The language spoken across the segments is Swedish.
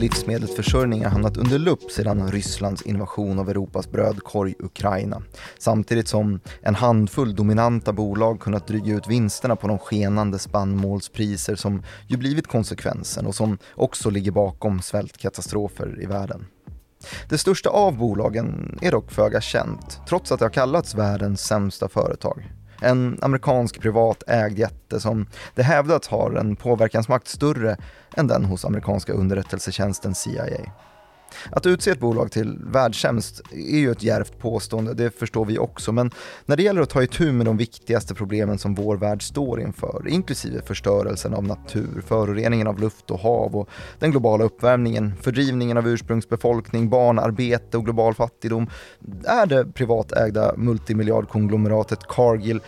Livsmedelsförsörjning har hamnat under lupp sedan Rysslands invasion av Europas brödkorg Ukraina. Samtidigt som en handfull dominanta bolag kunnat dryga ut vinsterna på de skenande spannmålspriser som ju blivit konsekvensen och som också ligger bakom svältkatastrofer i världen. Det största av bolagen är dock föga känt, trots att det har kallats världens sämsta företag. En amerikansk privat ägd jätte som det hävdats har en påverkansmakt större än den hos amerikanska underrättelsetjänsten CIA. Att utse ett bolag till världstjänst är ju ett djärvt påstående, det förstår vi också, men när det gäller att ta itu med de viktigaste problemen som vår värld står inför, inklusive förstörelsen av natur, föroreningen av luft och hav och den globala uppvärmningen, fördrivningen av ursprungsbefolkning, barnarbete och global fattigdom, är det privatägda multimiljardkonglomeratet Cargill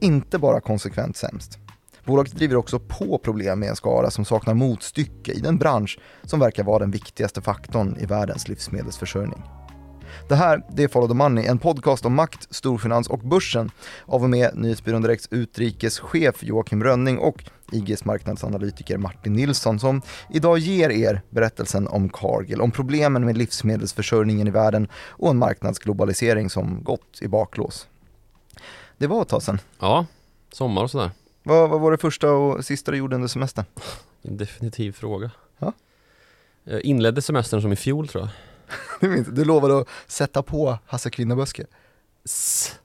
inte bara konsekvent sämst. Bolaget driver också på problem med en skara som saknar motstycke i den bransch som verkar vara den viktigaste faktorn i världens livsmedelsförsörjning. Det här det är Follow the Money, en podcast om makt, storfinans och börsen av och med Nyhetsbyrån Direkts utrikeschef Joakim Rönning och IGs marknadsanalytiker Martin Nilsson som idag ger er berättelsen om Cargill, om problemen med livsmedelsförsörjningen i världen och en marknadsglobalisering som gått i baklås. Det var ett tag sedan. Ja, sommar och sådär. Vad, vad var det första och sista du gjorde under semestern? En definitiv fråga. Ja. Jag inledde semestern som i fjol tror jag. Du, minns, du lovade att sätta på Hasse Kvinnaböske. S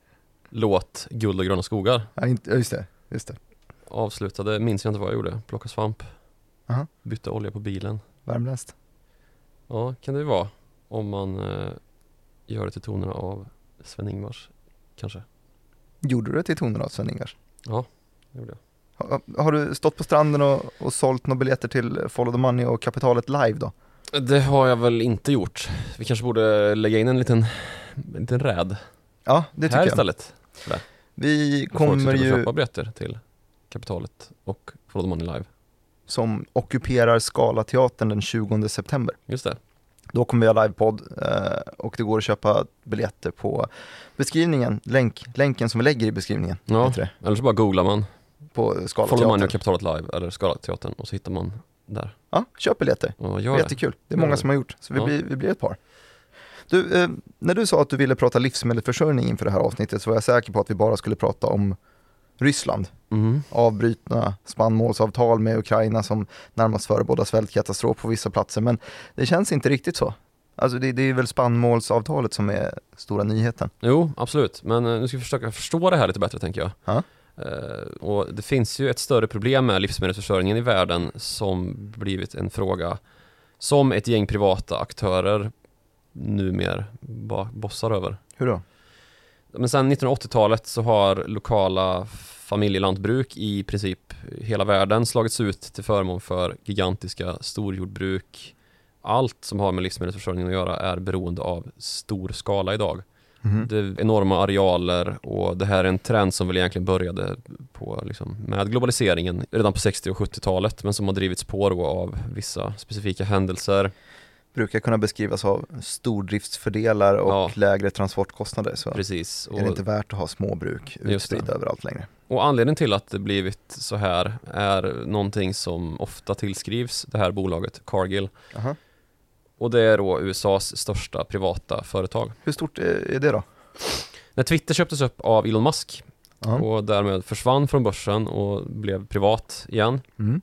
Låt Guld och gröna skogar. Ja, inte, just det. Just det. Avslutade, minns jag inte vad jag gjorde. Plocka svamp. Aha. Bytte olja på bilen. Värmländskt. Ja, kan det ju vara. Om man eh, gör det till tonerna av Sven-Ingvars, kanske. Gjorde du det till tonerna av Sven-Ingvars? Ja, gjorde jag. Har, har du stått på stranden och, och sålt några biljetter till Follow the Money och Kapitalet live då? Det har jag väl inte gjort. Vi kanske borde lägga in en liten, en liten räd Ja, det tycker här jag. istället. Vi Då får folk kommer och ju, köpa biljetter till Kapitalet och Follow the Money Live. som ockuperar Scalateatern den 20 september. Just det. Då kommer vi ha livepodd eh, och det går att köpa biljetter på beskrivningen, länk, länken som vi lägger i beskrivningen. Ja, eller så bara googlar man på Follow the Money och Kapitalet Live eller Scalateatern och så hittar man där. Ja, köp biljetter. Och Det det. jättekul. Det är många det. som har gjort, så vi, Ja. blir, vi blir ett par. Du, eh, när du sa att du ville prata livsmedelsförsörjning inför det här avsnittet så var jag säker på att vi bara skulle prata om Ryssland. Mm. Avbrutna spannmålsavtal med Ukraina som närmast förebådar svältkatastrof på vissa platser. Men det känns inte riktigt så. Alltså det, det är väl spannmålsavtalet som är stora nyheten. Jo, absolut. Men eh, nu ska vi försöka förstå det här lite bättre tänker jag. Ja. Eh, och det finns ju ett större problem med livsmedelsförsörjningen i världen som blivit en fråga som ett gäng privata aktörer numera bossar över. Hur då? Men sen 1980-talet så har lokala familjelantbruk i princip hela världen slagits ut till förmån för gigantiska storjordbruk. Allt som har med livsmedelsförsörjning att göra är beroende av stor skala idag. Mhm. Det är enorma arealer och det här är en trend som väl egentligen började på, liksom, med globaliseringen redan på 60 och 70-talet men som har drivits på då av vissa specifika händelser. Brukar kunna beskrivas av stordriftsfördelar och Ja. lägre transportkostnader. Så Precis. är det inte värt att ha småbruk utspridda överallt längre. Och anledningen till att det blivit så här är någonting som ofta tillskrivs det här bolaget Cargill. Aha. Och det är då USAs största privata företag. Hur stort är det då? När Twitter köptes upp av Elon Musk Ja. och därmed försvann från börsen och blev privat igen. Mm.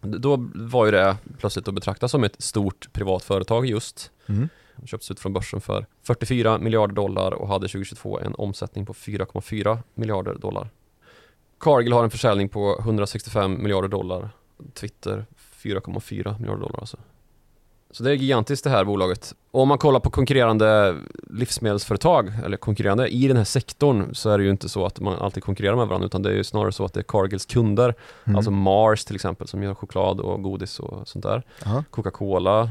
Då var ju det plötsligt att betrakta som ett stort privat företag just. Mm. Det köptes ut från börsen för 44 miljarder dollar och hade 2022 en omsättning på 4,4 miljarder dollar. Cargill har en försäljning på 165 miljarder dollar. Twitter 4,4 miljarder dollar alltså. Så det är gigantiskt det här bolaget. Och om man kollar på konkurrerande livsmedelsföretag, eller konkurrerande i den här sektorn, så är det ju inte så att man alltid konkurrerar med varandra, utan det är ju snarare så att det är Cargills kunder, Mm. alltså Mars till exempel, som gör choklad och godis och sånt där. Aha. Coca-Cola, eh,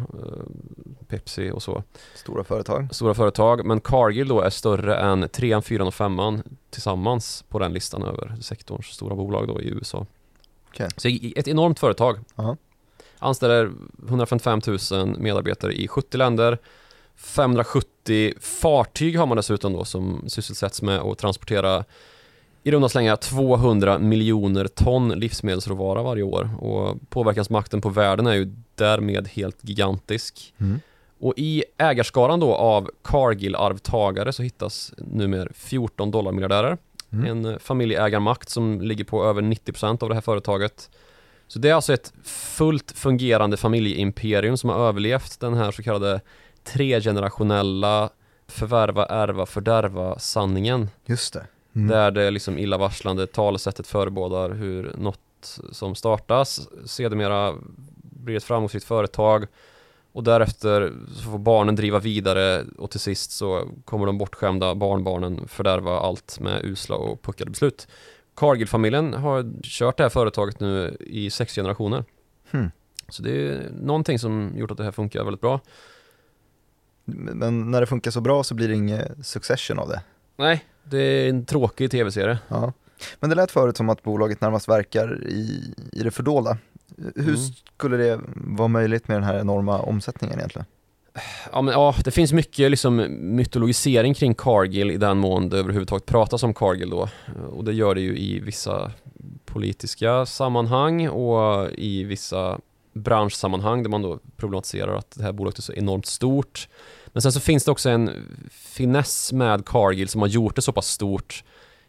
Pepsi och så. Stora företag. Stora företag, men Cargill då är större än 3, 4 och 5 tillsammans på den listan över sektorns stora bolag då i USA. Okej. Så ett enormt företag. Ja. Anställer 155 000 medarbetare i 70 länder. 570 fartyg har man dessutom då som sysselsätts med att transportera i runda slängar 200 miljoner ton livsmedelsråvara varje år och påverkansmakten på världen är ju därmed helt gigantisk. Mm. Och i ägarskaran då av Cargill-arvtagare så hittas numera 14 dollarmiljardärer. Mm. En familjeägarmakt som ligger på över 90% av det här företaget. Så det är alltså ett fullt fungerande familjeimperium som har överlevt den här så kallade tregenerationella förvärva, ärva, fördärva sanningen. Just det. Mm. Där det liksom illavarslande talesättet förebådar hur något som startas sedermera blir ett framgångsrikt företag och därefter så får barnen driva vidare och till sist så kommer de bortskämda barnbarnen fördärva allt med usla och puckade beslut. Cargill-familjen har kört det här företaget nu i sex generationer. Hmm. Så det är någonting som gjort att det här funkar väldigt bra. Men när det funkar så bra så blir det ingen succession av det. Nej, det är en tråkig tv-serie. Ja. Men det lät förut som att bolaget närmast verkar i, i det fördolda. Hur Mm. skulle det vara möjligt med den här enorma omsättningen egentligen? Ja, men, ja, det finns mycket liksom, mytologisering kring Cargill i den mån det överhuvudtaget pratas om Cargill då. Och det gör det ju i vissa politiska sammanhang och i vissa branschsammanhang där man då problematiserar att det här bolaget är så enormt stort. Men sen så finns det också en finess med Cargill som har gjort det så pass stort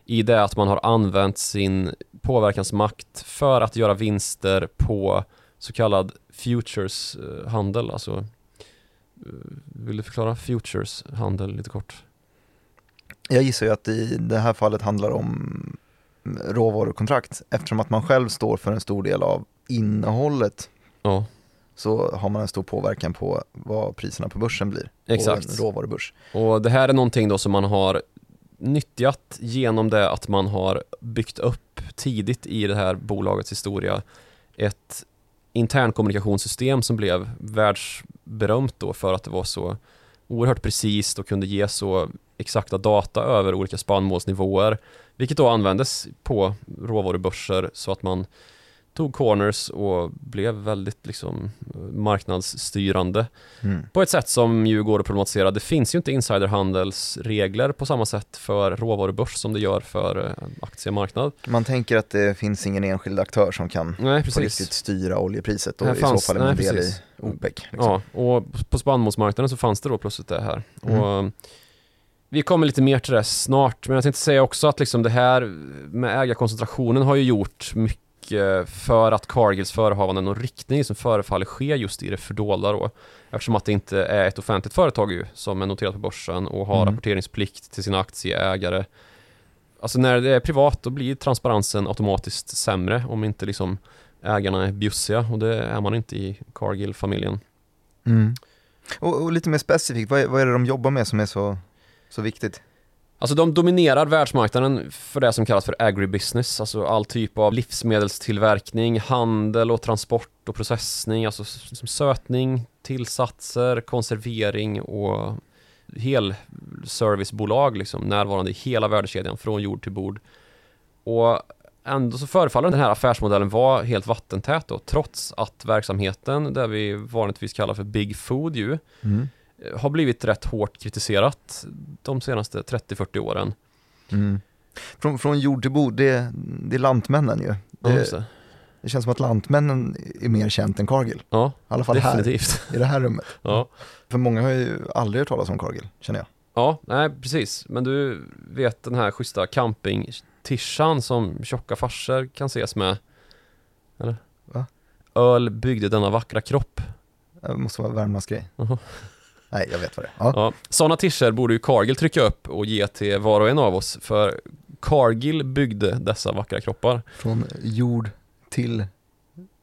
i det att man har använt sin påverkansmakt för att göra vinster på så kallad futures-handel, eh, alltså vill du förklara futures-handel lite kort? Jag gissar ju att i det här fallet handlar om råvarukontrakt eftersom att man själv står för en stor del av innehållet Ja, så har man en stor påverkan på vad priserna på börsen blir. Exakt. På en råvarubörs. och det här är någonting då som man har nyttjat genom det att man har byggt upp tidigt i det här bolagets historia ett internkommunikationssystem som blev världsberömt då för att det var så oerhört precis och kunde ge så exakta data över olika spannmålsnivåer vilket då användes på råvarubörser så att man tog corners och blev väldigt liksom marknadsstyrande Mm. på ett sätt som ju går att problematisera. Det finns ju inte insiderhandelsregler på samma sätt för råvarubörs som det gör för eh, aktiemarknad. Man tänker att det finns ingen enskild aktör som kan Nej, på riktigt styra oljepriset och i fanns- så fall är man del i OPEC. Liksom. Ja, och på spannmålsmarknaden så fanns det då plötsligt det här. Mm. Och eh, vi kommer lite mer till det snart, men jag tänkte säga också att liksom det här med ägarkoncentrationen har ju gjort mycket för att Cargills förehavanden och riktning som förefaller ske just i det fördolda då. Eftersom att det inte är ett offentligt företag ju, som är noterat på börsen och har Mm. rapporteringsplikt till sina aktieägare. Alltså när det är privat då blir transparensen automatiskt sämre om inte liksom ägarna är bjussiga och det är man inte i Cargill-familjen. Mm. Och, och lite mer specifikt, vad är, vad är det de jobbar med som är så, så viktigt? Alltså de dominerar världsmarknaden för det som kallas för agribusiness, alltså all typ av livsmedelstillverkning, handel och transport och processning, alltså som sötning, tillsatser, konservering och helservicebolag, liksom närvarande i hela värdekedjan från jord till bord. Och ändå så förefaller den här affärsmodellen vara helt vattentät då, trots att verksamheten, där vi vanligtvis kallar för Big Food ju, Mm eh, har blivit rätt hårt kritiserat de senaste 30-40 åren. Mm. Från, från jord till bord, det, det är lantmännen ju. Ja, Det, det. det känns som att lantmännen är mer känt än Cargill. Ja, I alla fall definitivt. här, i det här rummet. Ja. För många har ju aldrig hört talas om Cargill, känner jag. ja, nej precis. Men du vet den här schyssta campingtishan som tjocka farsor kan ses med? Eller? Va? Öl byggde denna vackra kropp. Det måste vara Värmlands grej. Jaha. Nej, jag vet vad det är. Ja. Ja. Sådana tischer borde ju Cargill trycka upp och ge till var och en av oss. För Cargill byggde dessa vackra kroppar. Från jord till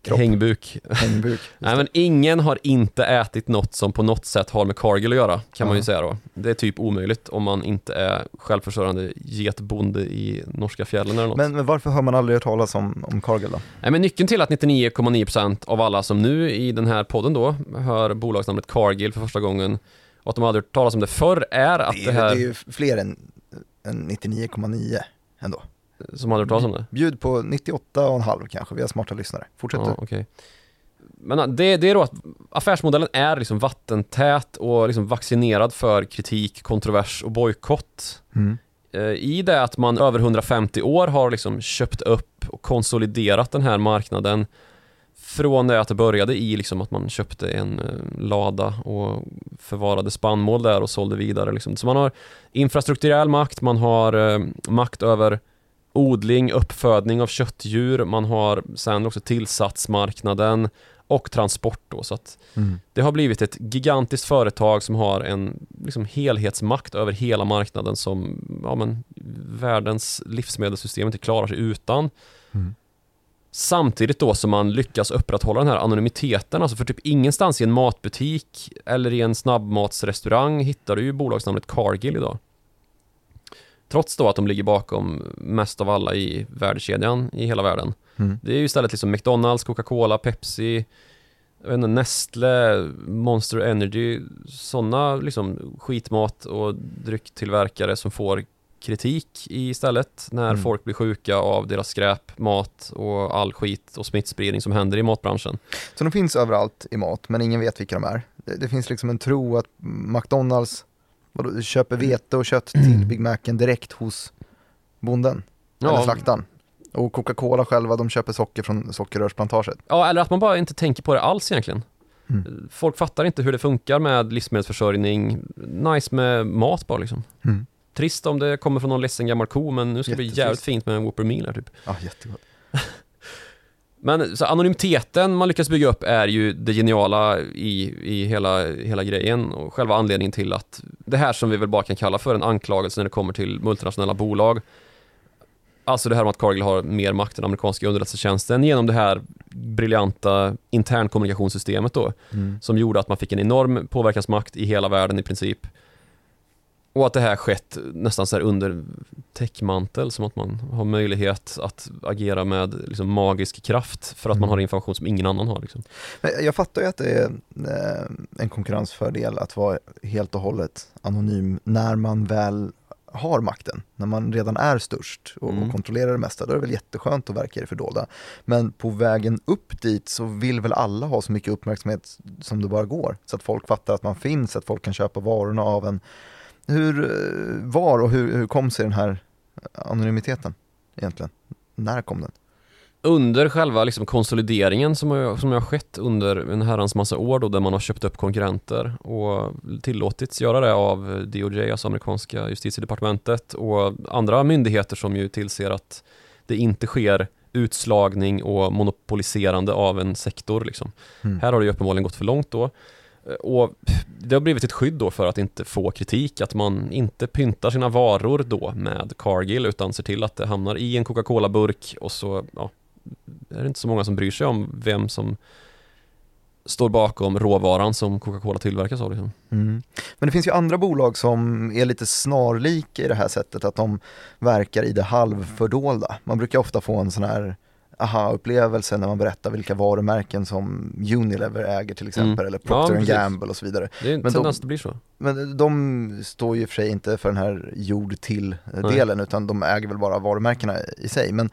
Kropp. Hängbuk. hängbuk. Nej men ingen har inte ätit något som på något sätt har med Cargill att göra, kan man ju säga då. Det är typ omöjligt om man inte är självförsörjande getbonde i norska fjällen eller något. Men, men varför hör man aldrig hört talas om, om Cargill då? Nej men nyckeln till att 99,9% av alla som nu i den här podden då hör bolagsnamnet Cargill för första gången och att de aldrig hört talas om det förr är att Det det, är, ju- här, det är ju fler än, än 99,9 ändå. Som aldrig hört talas om det. Bjud på 98,5 kanske, vi har smarta lyssnare. Fortsätt Ja, du. okej. Men äh, det, det är då att affärsmodellen är liksom vattentät och liksom vaccinerad för kritik, kontrovers och bojkott. Mm. Eh, I det att man över 150 år har liksom köpt upp och konsoliderat den här marknaden från det att det började i liksom att man köpte en eh, lada och förvarade spannmål där och sålde vidare. Liksom. Så man har infrastrukturell makt, man har eh, makt över odling, uppfödning av köttdjur, man har sen också tillsatsmarknaden och transport då. Så Mm. det har blivit ett gigantiskt företag som har en liksom, helhetsmakt över hela marknaden som ja, men, världens livsmedelssystem inte klarar sig utan. Mm. Samtidigt då som man lyckas upprätthålla den här anonymiteten, alltså för typ ingenstans i en matbutik eller i en snabbmatsrestaurang hittar du ju bolagsnamnet Cargill idag. Trots då att de ligger bakom mest av alla i värdekedjan i hela världen. Mm. Det är ju istället liksom McDonalds, Coca-Cola, Pepsi, jag vet inte, Nestle, Monster Energy, sådana liksom skitmat och drycktillverkare som får kritik istället när Mm. folk blir sjuka av deras skräp, mat och all skit och smittspridning som händer i matbranschen. Så de finns överallt i mat, men ingen vet vilka de är. Det, det finns liksom en tro att McDonalds vadå, köper vete och kött till Big Macen direkt hos bonden, eller slaktaren. Och Coca-Cola själva, de köper socker från sockerrörsplantaget. Ja, eller att man bara inte tänker på det alls egentligen. Mm. Folk fattar inte hur det funkar med livsmedelsförsörjning. Nice med mat bara liksom. Mm. Trist om det kommer från någon ledsen gammal ko, men nu ska det bli jävligt fint med en Whopper Meal här typ. Ja, jättegott. Men så anonymiteten man lyckas bygga upp är ju det geniala i, i hela, hela grejen och själva anledningen till att det här som vi väl bara kan kalla för en anklagelse när det kommer till multinationella bolag Alltså det här med att Cargill har mer makt än amerikanska underrättelsetjänsten genom det här briljanta internkommunikationssystemet då Mm. som gjorde att man fick en enorm påverkansmakt i hela världen i princip. Och att det här skett nästan så här under täckmantel, som att man har möjlighet att agera med liksom magisk kraft för att man Mm. har information som ingen annan har. Liksom. Jag fattar ju att det är eh, en konkurrensfördel att vara helt och hållet anonym när man väl har makten, när man redan är störst och, Mm. och kontrollerar det mesta, då är det väl jätteskönt att verka i det fördolda. Men på vägen upp dit så vill väl alla ha så mycket uppmärksamhet som det bara går, så att folk fattar att man finns, att folk kan köpa varorna av en. Hur eh, var och hur, hur kom sig den här anonymiteten egentligen? När kom den? Under själva liksom konsolideringen som har, som har skett under en herrans massa år då, där man har köpt upp konkurrenter och tillåtits göra det av DOJ, alltså amerikanska justitiedepartementet och andra myndigheter som ju tillser att det inte sker utslagning och monopoliserande av en sektor. Liksom. Mm. Här har det ju uppenbarligen gått för långt då. Eh, och det har blivit ett skydd då för att inte få kritik, att man inte pyntar sina varor då med Cargill utan ser till att det hamnar i en Coca-Cola-burk och så ja, är det inte så många som bryr sig om vem som står bakom råvaran som Coca-Cola tillverkas av. Liksom. Mm. Men det finns ju andra bolag som är lite snarlika i det här sättet, att de verkar i det halvfördolda. Man brukar ofta få en sån här aha-upplevelse när man berättar vilka varumärken som Unilever äger till exempel, Mm. eller Ja, Procter precis. Gamble och så vidare. Det är en Men tendens de- det blir så. Men de står ju i och för sig inte för den här jord till-delen, utan de äger väl bara varumärkena i sig. Men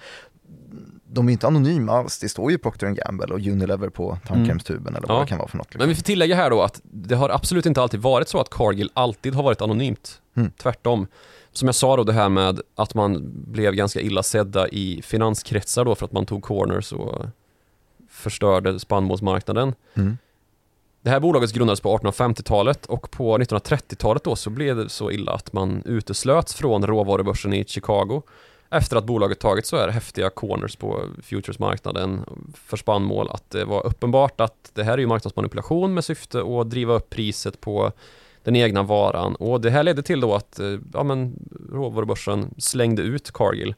de är inte anonyma alls, det står ju Procter Gamble och Unilever på tandkrämstuben eller vad Ja. det kan vara för något. Men vi får tillägga här då att det har absolut inte alltid varit så att Cargill alltid har varit anonymt. Mm. Tvärtom. Som jag sa då det här med att man blev ganska illa sedda i finanskretsar då för att man tog corners och förstörde spannmålsmarknaden. Mm. Det här bolaget grundades på 1850-talet och på 1930-talet då så blev det så illa att man uteslöts från råvarubörsen i Chicago efter att bolaget tagit så här häftiga corners på futuresmarknaden för spannmål att det var uppenbart att det här är ju marknadsmanipulation med syfte att driva upp priset på den egna varan och det här ledde till då att eh, ja, men, råvarubörsen slängde ut Cargill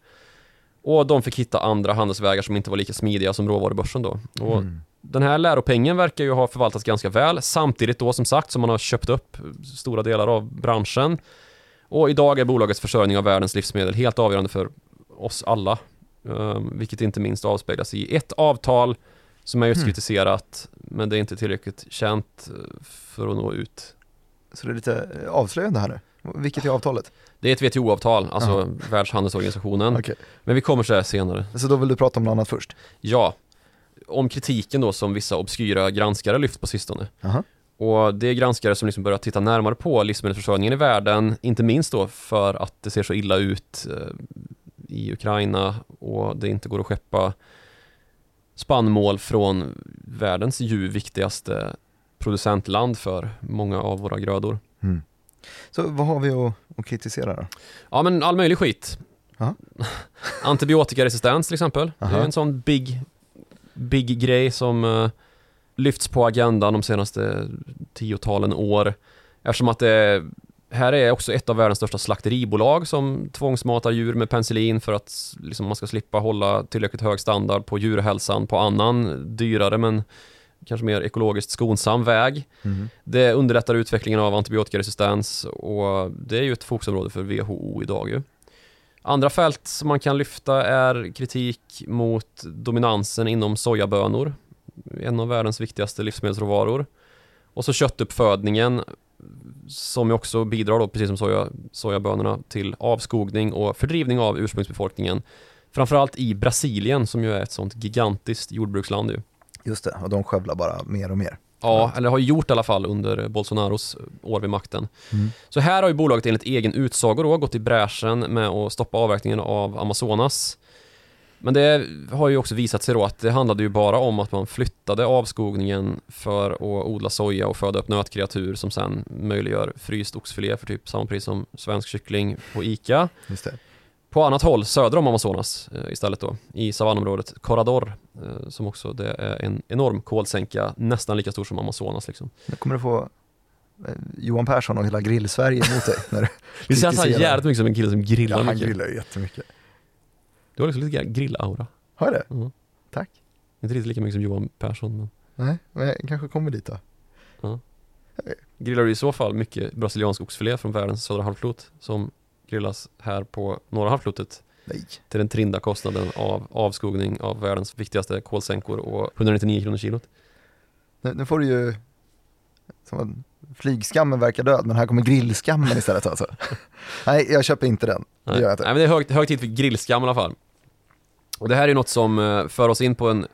och de fick hitta andra handelsvägar som inte var lika smidiga som råvarubörsen då. Och Mm. den här läropengen verkar ju ha förvaltats ganska väl samtidigt då som sagt som man har köpt upp stora delar av branschen. Och idag är bolagets försörjning av världens livsmedel helt avgörande för oss alla. Um, vilket inte minst avspeglas i ett avtal som är just Hmm. kritiserat men det är inte tillräckligt känt eh, för att nå ut. Så det är lite eh, avslöjande här nu. Vilket är avtalet? Det är ett WTO-avtal, alltså Aha. Världshandelsorganisationen. Okej. Men vi kommer till det senare. Så då vill du prata om något annat först? Ja, om kritiken då som vissa obskyra granskare lyft på sistone. Aha. Och det är granskare som liksom börjar titta närmare på livsmedelsförsörjningen i världen, inte minst då för att det ser så illa ut eh, i Ukraina och det inte går att skeppa spannmål från världens ju viktigaste producentland för många av våra grödor. Mm. Så vad har vi att, att kritisera då? Ja men all möjlig skit. Aha. Antibiotikaresistens till exempel. Det Aha. är en sån big, big grej som uh, lyfts på agendan de senaste tiotalen år. Eftersom att det här är också ett av världens största slakteribolag som tvångsmatar djur med penicillin för att liksom, man ska slippa hålla tillräckligt hög standard på djurhälsan på annan dyrare men kanske mer ekologiskt skonsam väg. Mm. Det underlättar utvecklingen av antibiotikaresistens och det är ju ett fokusområde för WHO idag ju. Andra fält som man kan lyfta är kritik mot dominansen inom sojabönor, en av världens viktigaste livsmedelsråvaror. Och så köttuppfödningen som också bidrar då, precis som soja, sojabönorna, till avskogning och fördrivning av ursprungsbefolkningen. Framförallt i Brasilien som ju är ett sånt gigantiskt jordbruksland ju. Just det, och de skövlar bara mer och mer. Ja, eller har gjort i alla fall under Bolsonaros år vid makten. Mm. Så här har ju bolaget enligt egen utsago då gått i bräschen med att stoppa avverkningen av Amazonas. Men det har ju också visat sig då att det handlade ju bara om att man flyttade avskogningen för att odla soja och föda upp nötkreatur som sen möjliggör fryst oxfilé för typ samma pris som svensk kyckling på ICA. Just det. På annat håll söder om Amazonas eh, istället då, i savannområdet Corrador, eh, som också det är en enorm kolsänka, nästan lika stor som Amazonas liksom. Nu kommer du få eh, Johan Persson och hela grill-Sverige emot dig. När du här kritiserar. jävligt mycket som en kille som grillar Ja, han mycket. grillar ju jättemycket. Du har liksom lite grill-aura. Har jag det? Mm. Tack. Inte riktigt lika mycket som Johan Persson, men Nej, men jag kanske kommer dit då. grillar du i så fall mycket brasiliansk oxfilé från världens södra halvklot som grillas här på norra halvklotet Nej. till den trinda kostnaden av avskogning av världens viktigaste kolsänkor och 199 kronor kilot. Nu, nu får du ju, som flygskammen verkar död, men här kommer grillskammen istället alltså. Nej, jag köper inte den. Det Nej, gör jag inte. Nej men det är hög, hög tid för grillskam i alla fall. Och det här är något som eh, för oss in på en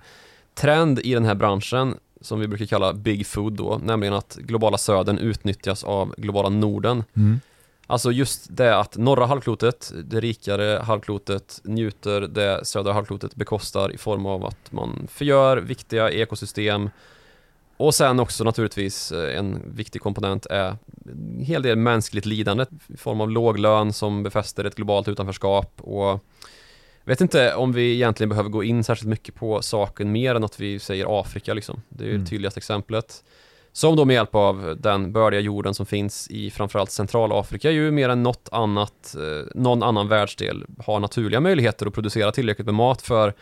trend i den här branschen som vi brukar kalla Big Food då, nämligen att globala södern utnyttjas av globala norden. Mm. Alltså just det att norra halvklotet, det rikare halvklotet, njuter det södra halvklotet bekostar i form av att man förgör viktiga ekosystem och sen också naturligtvis eh, en viktig komponent är en hel del mänskligt lidande i form av låg lön som befäster ett globalt utanförskap och vet inte om vi egentligen behöver gå in särskilt mycket på saken mer än att vi säger Afrika liksom. Det är ju Mm. det tydligaste exemplet. Som då med hjälp av den bördiga jorden som finns i framförallt Centralafrika ju mer än något annat, eh, någon annan världsdel har naturliga möjligheter att producera tillräckligt med mat för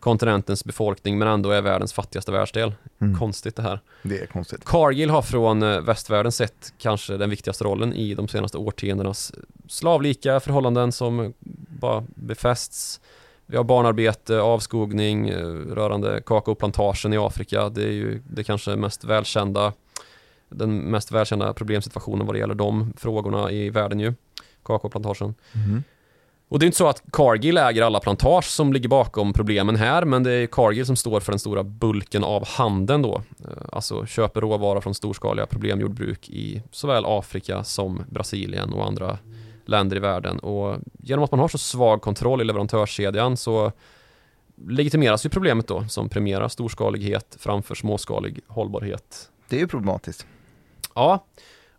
kontinentens befolkning men ändå är världens fattigaste världsdel. Mm. Konstigt det här. Det är konstigt. Cargill har från eh, västvärlden sett kanske den viktigaste rollen i de senaste årtiondenas slavlika förhållanden som bara befästs. Vi har barnarbete, avskogning, eh, rörande kakaoplantagen i Afrika. Det är ju det kanske mest välkända, den mest välkända problemsituationen vad det gäller de frågorna i världen ju. Kakaoplantagen. Mm. Och det är inte så att Cargill äger alla plantage som ligger bakom problemen här, men det är Cargill som står för den stora bulken av handeln då. Eh, Alltså köper råvara från storskaliga problemjordbruk i såväl Afrika som Brasilien och andra länder i världen. Och genom att man har så svag kontroll i leverantörskedjan så legitimeras ju problemet då som premierar storskalighet framför småskalig hållbarhet. Det är ju problematiskt. Ja,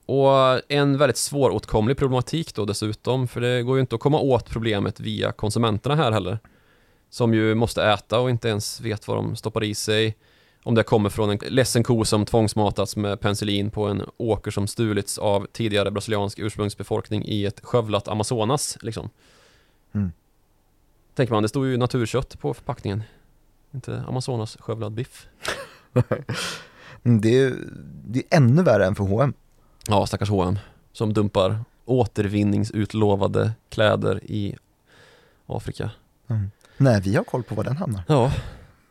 och en väldigt svåråtkomlig problematik då dessutom, för det går ju inte att komma åt problemet via konsumenterna här heller. Som ju måste äta och inte ens vet vad de stoppar i sig. Om det kommer från en ledsen ko som tvångsmatats med penicillin på en åker som stulits av tidigare brasiliansk ursprungsbefolkning i ett skövlat Amazonas liksom. Mm. Tänker man, det står ju naturkött på förpackningen. Inte Amazonas skövlad biff. Mm, Det är, det är ännu värre än för H&M. Ja, stackars H&M som dumpar återvinningsutlovade kläder i Afrika. Mm. Nej, vi har koll på var den hamnar. Ja,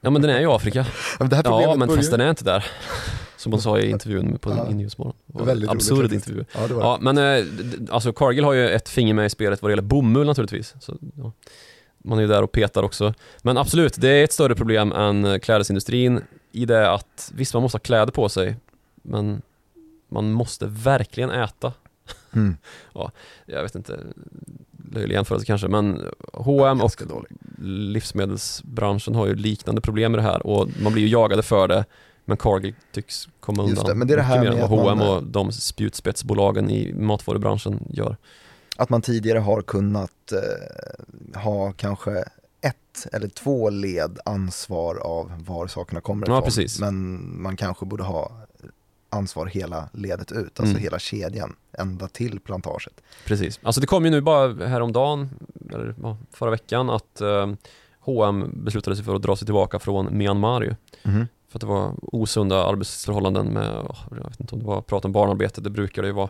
ja men den är ju Afrika. Ja, men Ja, men fast den är inte där. Som hon sa i intervjun på Ja. ja. Nyhetsmorgon. Roligt Absurd faktiskt. intervju. Ja, det var Ja, men eh, alltså Cargill har ju ett finger med i spelet vad det gäller bomull naturligtvis. Så, ja. Man är ju där och petar också. Men absolut, det är ett större problem än eh, klädesindustrin i det att visst, man måste ha kläder på sig, men man måste verkligen äta. Mm. Jag vet inte, löjlig jämförelse kanske, men H&M och livsmedelsbranschen har ju liknande problem med det här och man blir ju jagade för det men Cargill tycks komma undan det, men det är det här mycket mer än vad man- H&M och de spjutspetsbolagen i matvarubranschen gör. Att man tidigare har kunnat eh, ha kanske ett eller två led ansvar av var sakerna kommer Ja, ifrån. precis. Men man kanske borde ha ansvar hela ledet ut, alltså Mm. hela kedjan, ända till plantaget. Precis. Alltså det kom ju nu bara häromdagen, eller förra veckan, att eh, H&M beslutade sig för att dra sig tillbaka från Myanmar ju. För att det var osunda arbetsförhållanden med, jag vet inte om det var prat om barnarbete, det brukar det ju vara.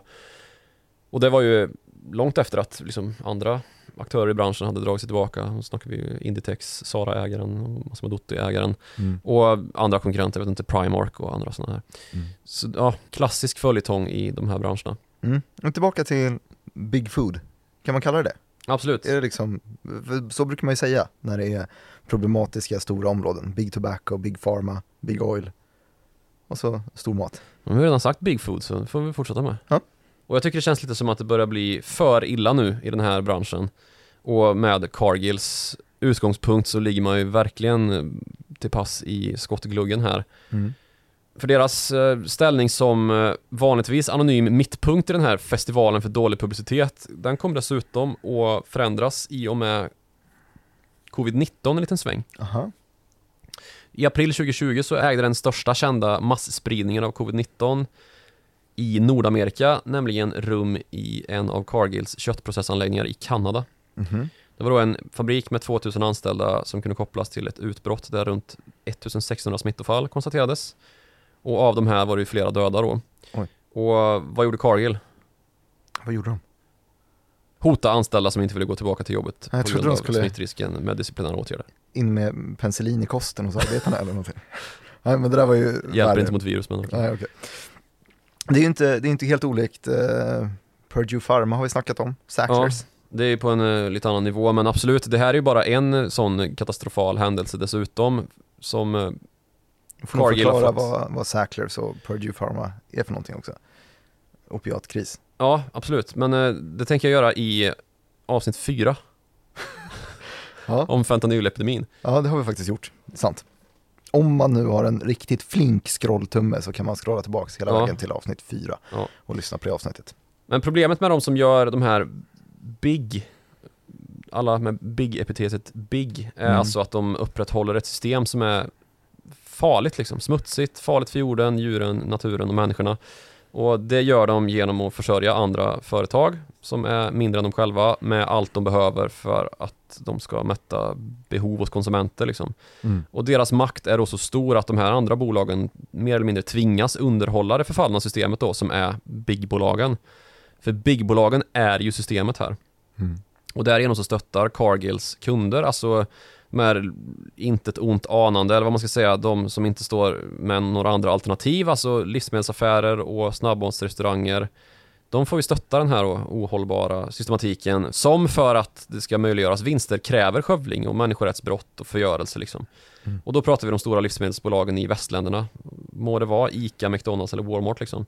Och det var ju långt efter att liksom andra aktörer i branschen hade dragit sig tillbaka. Nu snackar vi Inditex, Sara-ägaren och Massimo Dutti-ägaren. Mm. Och andra konkurrenter, jag vet inte, Primark och andra sådana här. Mm. Så ja, klassisk följetong i de här branscherna. Mm. Och tillbaka till Big Food, kan man kalla det det? Absolut. Är det liksom, så brukar man ju säga när det är problematiska stora områden. Big Tobacco, Big Pharma, Big Oil och så stormat. Men vi har redan sagt Big Food så det får vi fortsätta med. Ja. Och jag tycker det känns lite som att det börjar bli för illa nu i den här branschen. Och med Cargills utgångspunkt så ligger man ju verkligen eh, till pass i skottgluggen här. Mm. För deras eh, ställning som eh, vanligtvis anonym mittpunkt i den här festivalen för dålig publicitet, den kommer dessutom att förändras i och med covid-19 en liten sväng. Aha. I april 2020 så ägde den största kända massspridningen av covid-19 i Nordamerika, nämligen rum i en av Cargills köttprocessanläggningar i Kanada. Mhm. Det var då en fabrik med 2000 anställda som kunde kopplas till ett utbrott där runt 1600 smittofall konstaterades. Och av de här var det ju flera döda då. Oj. Och vad gjorde Cargill? Vad gjorde de? Hota anställda som inte ville gå tillbaka till jobbet Jag på grund av skulle- smittrisken med disciplinära åtgärder. In med penicillin i kosten hos arbetarna eller någonting? Nej men det där var ju Hjälper värre. inte mot virus men okej. Nej, okej. Det är ju inte, det är inte helt olikt eh, Purdue Pharma har vi snackat om, Sacklers. Det är på en eh, lite annan nivå men absolut, det här är ju bara en eh, sån katastrofal händelse dessutom som eh, Får nog förklara vad, vad Sacklers och Purdue Pharma är för någonting också. Opiatkris. Ja, absolut. Men eh, det tänker jag göra i avsnitt fyra Ja. om fentanylepidemin. ja, det har vi faktiskt gjort. Sant. Om man nu har en riktigt flink scrolltumme så kan man scrolla tillbaka hela Ja. vägen till avsnitt fyra Ja. och lyssna på det avsnittet. Men problemet med de som gör de här big alla med big-epitetet big är Mm. alltså att de upprätthåller ett system som är farligt liksom, smutsigt, farligt för jorden, djuren, naturen och människorna. Och det gör de genom att försörja andra företag som är mindre än de själva med allt de behöver för att de ska mätta behov hos konsumenter liksom. Och deras makt är då så stor att de här andra bolagen mer eller mindre tvingas underhålla det förfallna systemet då som är bigbolagen. För bigbolagen är ju systemet här. Mm. Och därigenom så stöttar Cargills kunder, alltså här intet ont anande, eller vad man ska säga, de som inte står med några andra alternativ, alltså livsmedelsaffärer och snabbmatsrestauranger. De får ju stötta den här ohållbara systematiken som för att det ska möjliggöras vinster kräver skövling och människorättsbrott och förgörelse liksom. Mm. Och då pratar vi om de stora livsmedelsbolagen i västländerna. Må det vara ICA, McDonalds eller Walmart liksom.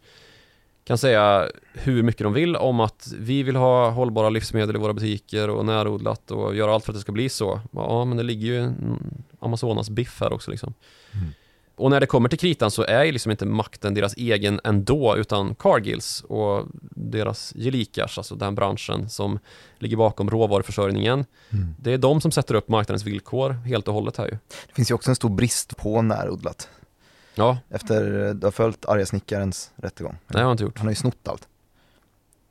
Kan säga hur mycket de vill om att vi vill ha hållbara livsmedel i våra butiker och närodlat och göra allt för att det ska bli så. Ja, men det ligger ju en Amazonas biff här också liksom. Mm. Och när det kommer till kritan så är ju liksom inte makten deras egen ändå utan Cargills och deras gelikars, alltså den branschen som ligger bakom råvaruförsörjningen. Mm. Det är de som sätter upp marknadens villkor helt och hållet här ju. Det finns ju också en stor brist på närodlat. Ja, Efter, du har följt arga snickarens rättegång. har jag inte gjort. Han har ju snott allt.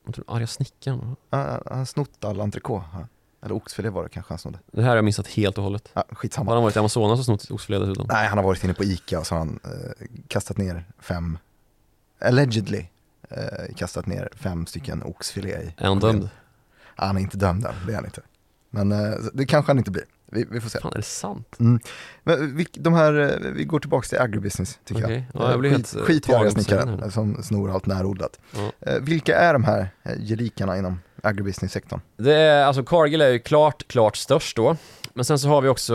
Jag tror arga snickaren. Han har snott all entrecote. har. Eller oxfilé var det kanske han snodde. Det här har jag missat helt och hållet. Ja, Har skitsamma. han varit i Amazonas och snott oxfilé dessutom? Nej, han har varit inne på Ica och så har han eh, kastat ner fem, allegedly, eh, kastat ner fem stycken oxfilé i. Är han dömd? Ja, han är inte dömd än, det är han inte. Men eh, det kanske han inte blir. Vi, vi får se. Fan, är det sant? Men vi, de här, eh, vi går tillbaka till agribusiness tycker Okej. jag. Ja, jag blir Eh, helt, skit, eh, skit snickaren här. som snor allt närodlat. Ja. Eh, vilka är de här gelikarna inom agribusiness-sektorn? Det är, alltså Cargill är ju klart, klart störst då. Men sen så har vi också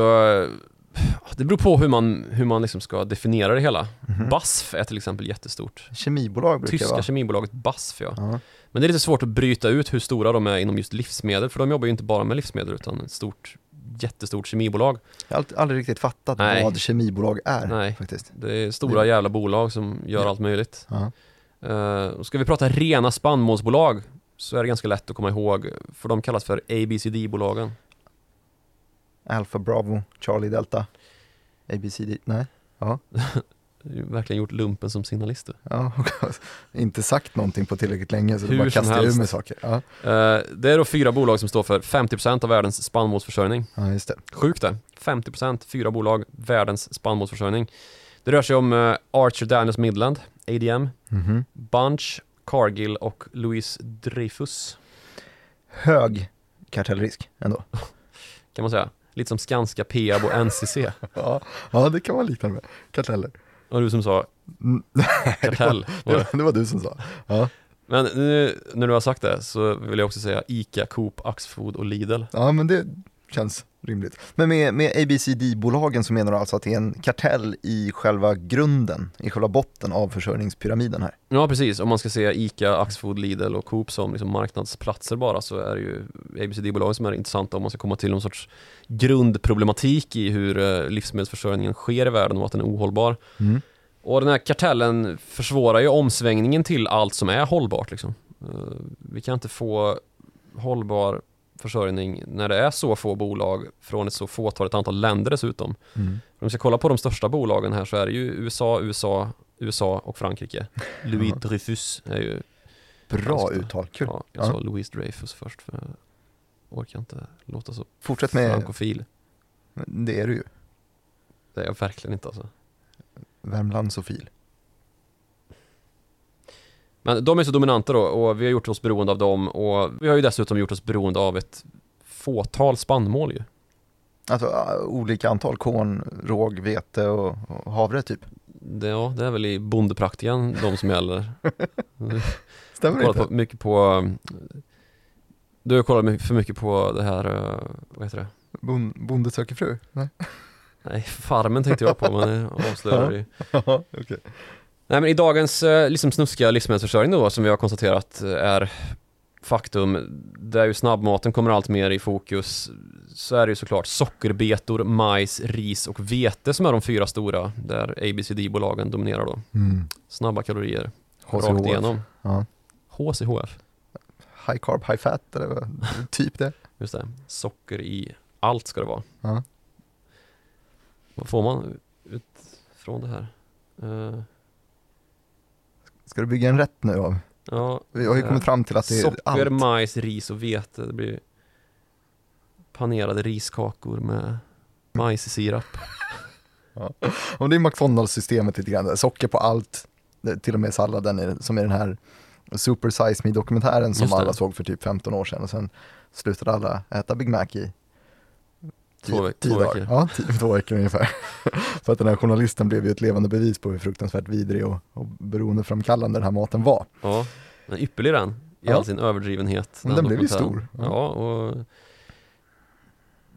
Det beror på hur man, hur man liksom ska definiera det hela. Mhm. BASF är till exempel jättestort. Kemibolag brukar Tyska vara. kemibolaget BASF ja. Ja. Men det är lite svårt att bryta ut hur stora de är inom just livsmedel, för de jobbar ju inte bara med livsmedel utan ett stort, jättestort kemibolag. Jag har aldrig riktigt fattat Nej. vad kemibolag är Nej. faktiskt. Det är stora jävla bolag som gör Ja. allt möjligt. Ja. Uh, och ska vi prata rena spannmålsbolag så är det ganska lätt att komma ihåg, för de kallas för ABCD-bolagen. Alpha Bravo, Charlie Delta, ABCD, nej. Ju verkligen gjort lumpen som signalister. Ja, inte sagt någonting på tillräckligt länge så Hur du bara kastar ur med saker. Ja, Eh, det är då fyra bolag som står för 50% av världens spannmålsförsörjning. ja just det. Sjukt det. 50% fyra bolag, världens spannmålsförsörjning. Det rör sig om eh, Archer Daniels Midland, ADM, Mhm. Bunch, Cargill och Louis Dreyfus Hög kartellrisk ändå. kan man säga. Lite som Skanska, Peab och NCC. Ja, ja det kan man likna med. Karteller. Och du som sa Mm, kartell. Det var, det var du som sa. Ja, Men nu när du har sagt det så vill jag också säga ICA, Coop, Axfood och Lidl. ja men det känns rimligt. Men med, med ABCD-bolagen så menar du alltså att det är en kartell i själva grunden, i själva botten av försörjningspyramiden här? Ja precis, om man ska se ICA, Axfood, Lidl och Coop som liksom marknadsplatser bara så är det ju ABCD-bolagen som är intressanta om man ska komma till någon sorts grundproblematik i hur eh, livsmedelsförsörjningen sker i världen och att den är ohållbar. Mm. Och den här kartellen försvårar ju omsvängningen till allt som är hållbart liksom. Eh, Vi kan inte få hållbar försörjning när det är så få bolag från ett så fåtaligt antal länder dessutom. Mm. Om vi ska kolla på de största bolagen här så är det ju USA, USA, USA och Frankrike. Louis. Dreyfus är ju, Bra Ganska- uttal, kul. ja, jag Ja. sa Louis Dreyfus först för jag orkar inte låta så Fortsätt med, frankofil. det är du ju, Det är jag verkligen inte alltså. Värmlandsofil. Men de är så dominanta då och vi har gjort oss beroende av dem och vi har ju dessutom gjort oss beroende av ett fåtal spannmål ju. Alltså äh, olika antal, korn, råg, vete och, och havre typ. Det, ja, det är väl i bondepraktikan de som gäller. Stämmer inte? på, mycket på Du har kollat för mycket på det här, eh, vad heter det? Bon, bonde söker fru? Nej, Nej, Farmen tänkte jag på men det avslöjar ju. Ja, okej. Nej men i dagens eh, liksom snuskiga livsmedelsförsörjning då som vi har konstaterat eh, är faktum där ju snabbmaten kommer allt mer i fokus så är det ju såklart sockerbetor, majs, ris och vete som är de fyra stora där ABCD-bolagen dominerar då. Mm. Snabba kalorier, rakt HCHF. igenom. Ja. HCHF, High carb, high fat, eller typ det. just det. Socker i allt ska det vara. Ja. Vad får man ut från det här? Eh, Ska du bygga en rätt nu av? ja, Vi har ju eh, kommit fram till att det är Socker, allt. majs, ris och vete. Det blir panerade riskakor med majssirap. Och det är McDonalds-systemet lite grann, socker på allt, till och med salladen är- som är den här Super Size Me-dokumentären som alla såg för typ 15 år sedan och sen slutade alla äta Big Mac i Två, tio- veck- tio två dagar. veckor. Ja, tio, två veckor ungefär. För att den här journalisten blev ju ett levande bevis på hur fruktansvärt vidrig och, och beroendeframkallande den här maten var. Ja, men ypperlig den. I Ja. all sin överdrivenhet. Men den blev ju dokumentären. stor. Ja. och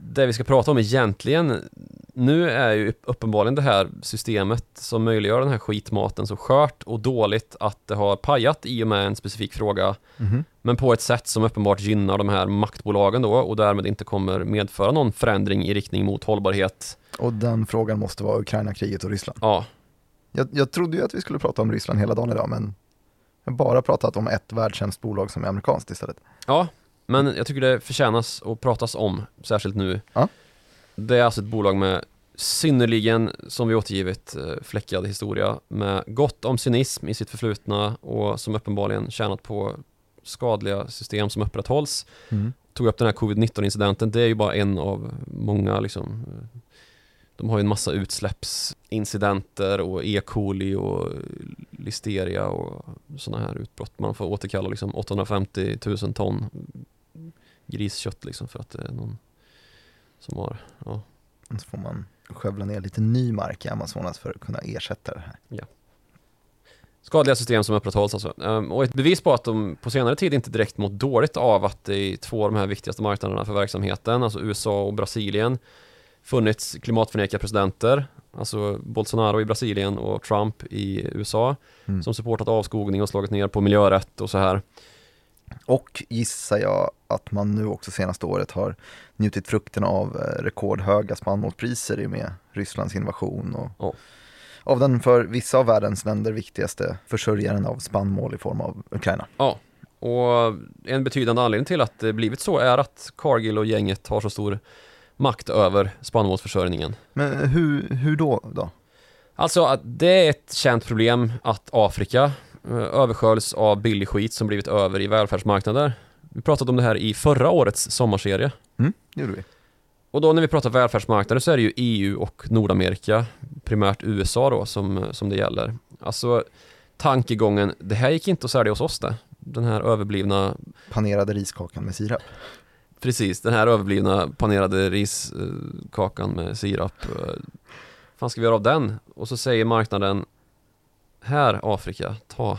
det vi ska prata om egentligen nu är ju uppenbarligen det här systemet som möjliggör den här skitmaten så skört och dåligt att det har pajat i och med en specifik fråga Mhm. Men på ett sätt som uppenbart gynnar de här maktbolagen då och därmed inte kommer medföra någon förändring i riktning mot hållbarhet. Och den frågan måste vara Ukraina-kriget och Ryssland. Ja, Jag, jag trodde ju att vi skulle prata om Ryssland hela dagen idag, men jag har bara pratat om ett världshemskt bolag som är amerikanskt istället. ja, men jag tycker det förtjänas att pratas om, särskilt nu. Ja. Det är alltså ett bolag med synnerligen, som vi återgivit, eh, fläckad historia med gott om cynism i sitt förflutna och som uppenbarligen tjänat på skadliga system som upprätthålls. tog upp den här covid-19 incidenten, det är ju bara en av många liksom De har ju en massa utsläppsincidenter och E. coli och listeria och sådana här utbrott. Man får återkalla liksom 850 000 ton griskött liksom för att det är någon som har, ja, så får man skövla ner lite ny mark i Amazonas för att kunna ersätta det här. Skadliga system som upprätthålls alltså. Ehm, Och ett bevis på att de på senare tid inte direkt mått dåligt av att det i två av de här viktigaste marknaderna för verksamheten, alltså USA och Brasilien, funnits klimatförnekarpresidenter, alltså Bolsonaro i Brasilien och Trump i USA, Mm. som supportat avskogning och slagit ner på miljörätt och så här. Och gissar jag att man nu också senaste året har njutit frukten av eh, rekordhöga spannmålspriser i och med Rysslands invasion och Ja. av den för vissa av världens länder viktigaste försörjaren av spannmål i form av Ukraina. Och en betydande anledning till att det blivit så är att Cargill och gänget har så stor makt över spannmålsförsörjningen. Men hur, hur då? då? Alltså det är ett känt problem att Afrika eh, översköljs av billig skit som blivit över i välfärdsmarknader. Vi pratade om det här i förra årets sommarserie. Mm, det gjorde vi. Och då när vi pratar välfärdsmarknader så är det ju EU och Nordamerika, primärt USA då, som, som det gäller. Alltså tankegången, det här gick inte att sälja hos oss det. Den här överblivna, Panerade riskakan med sirap. Precis, den här överblivna panerade riskakan med sirap. eh, fan ska vi göra av den? Och så säger marknaden, här Afrika, ta.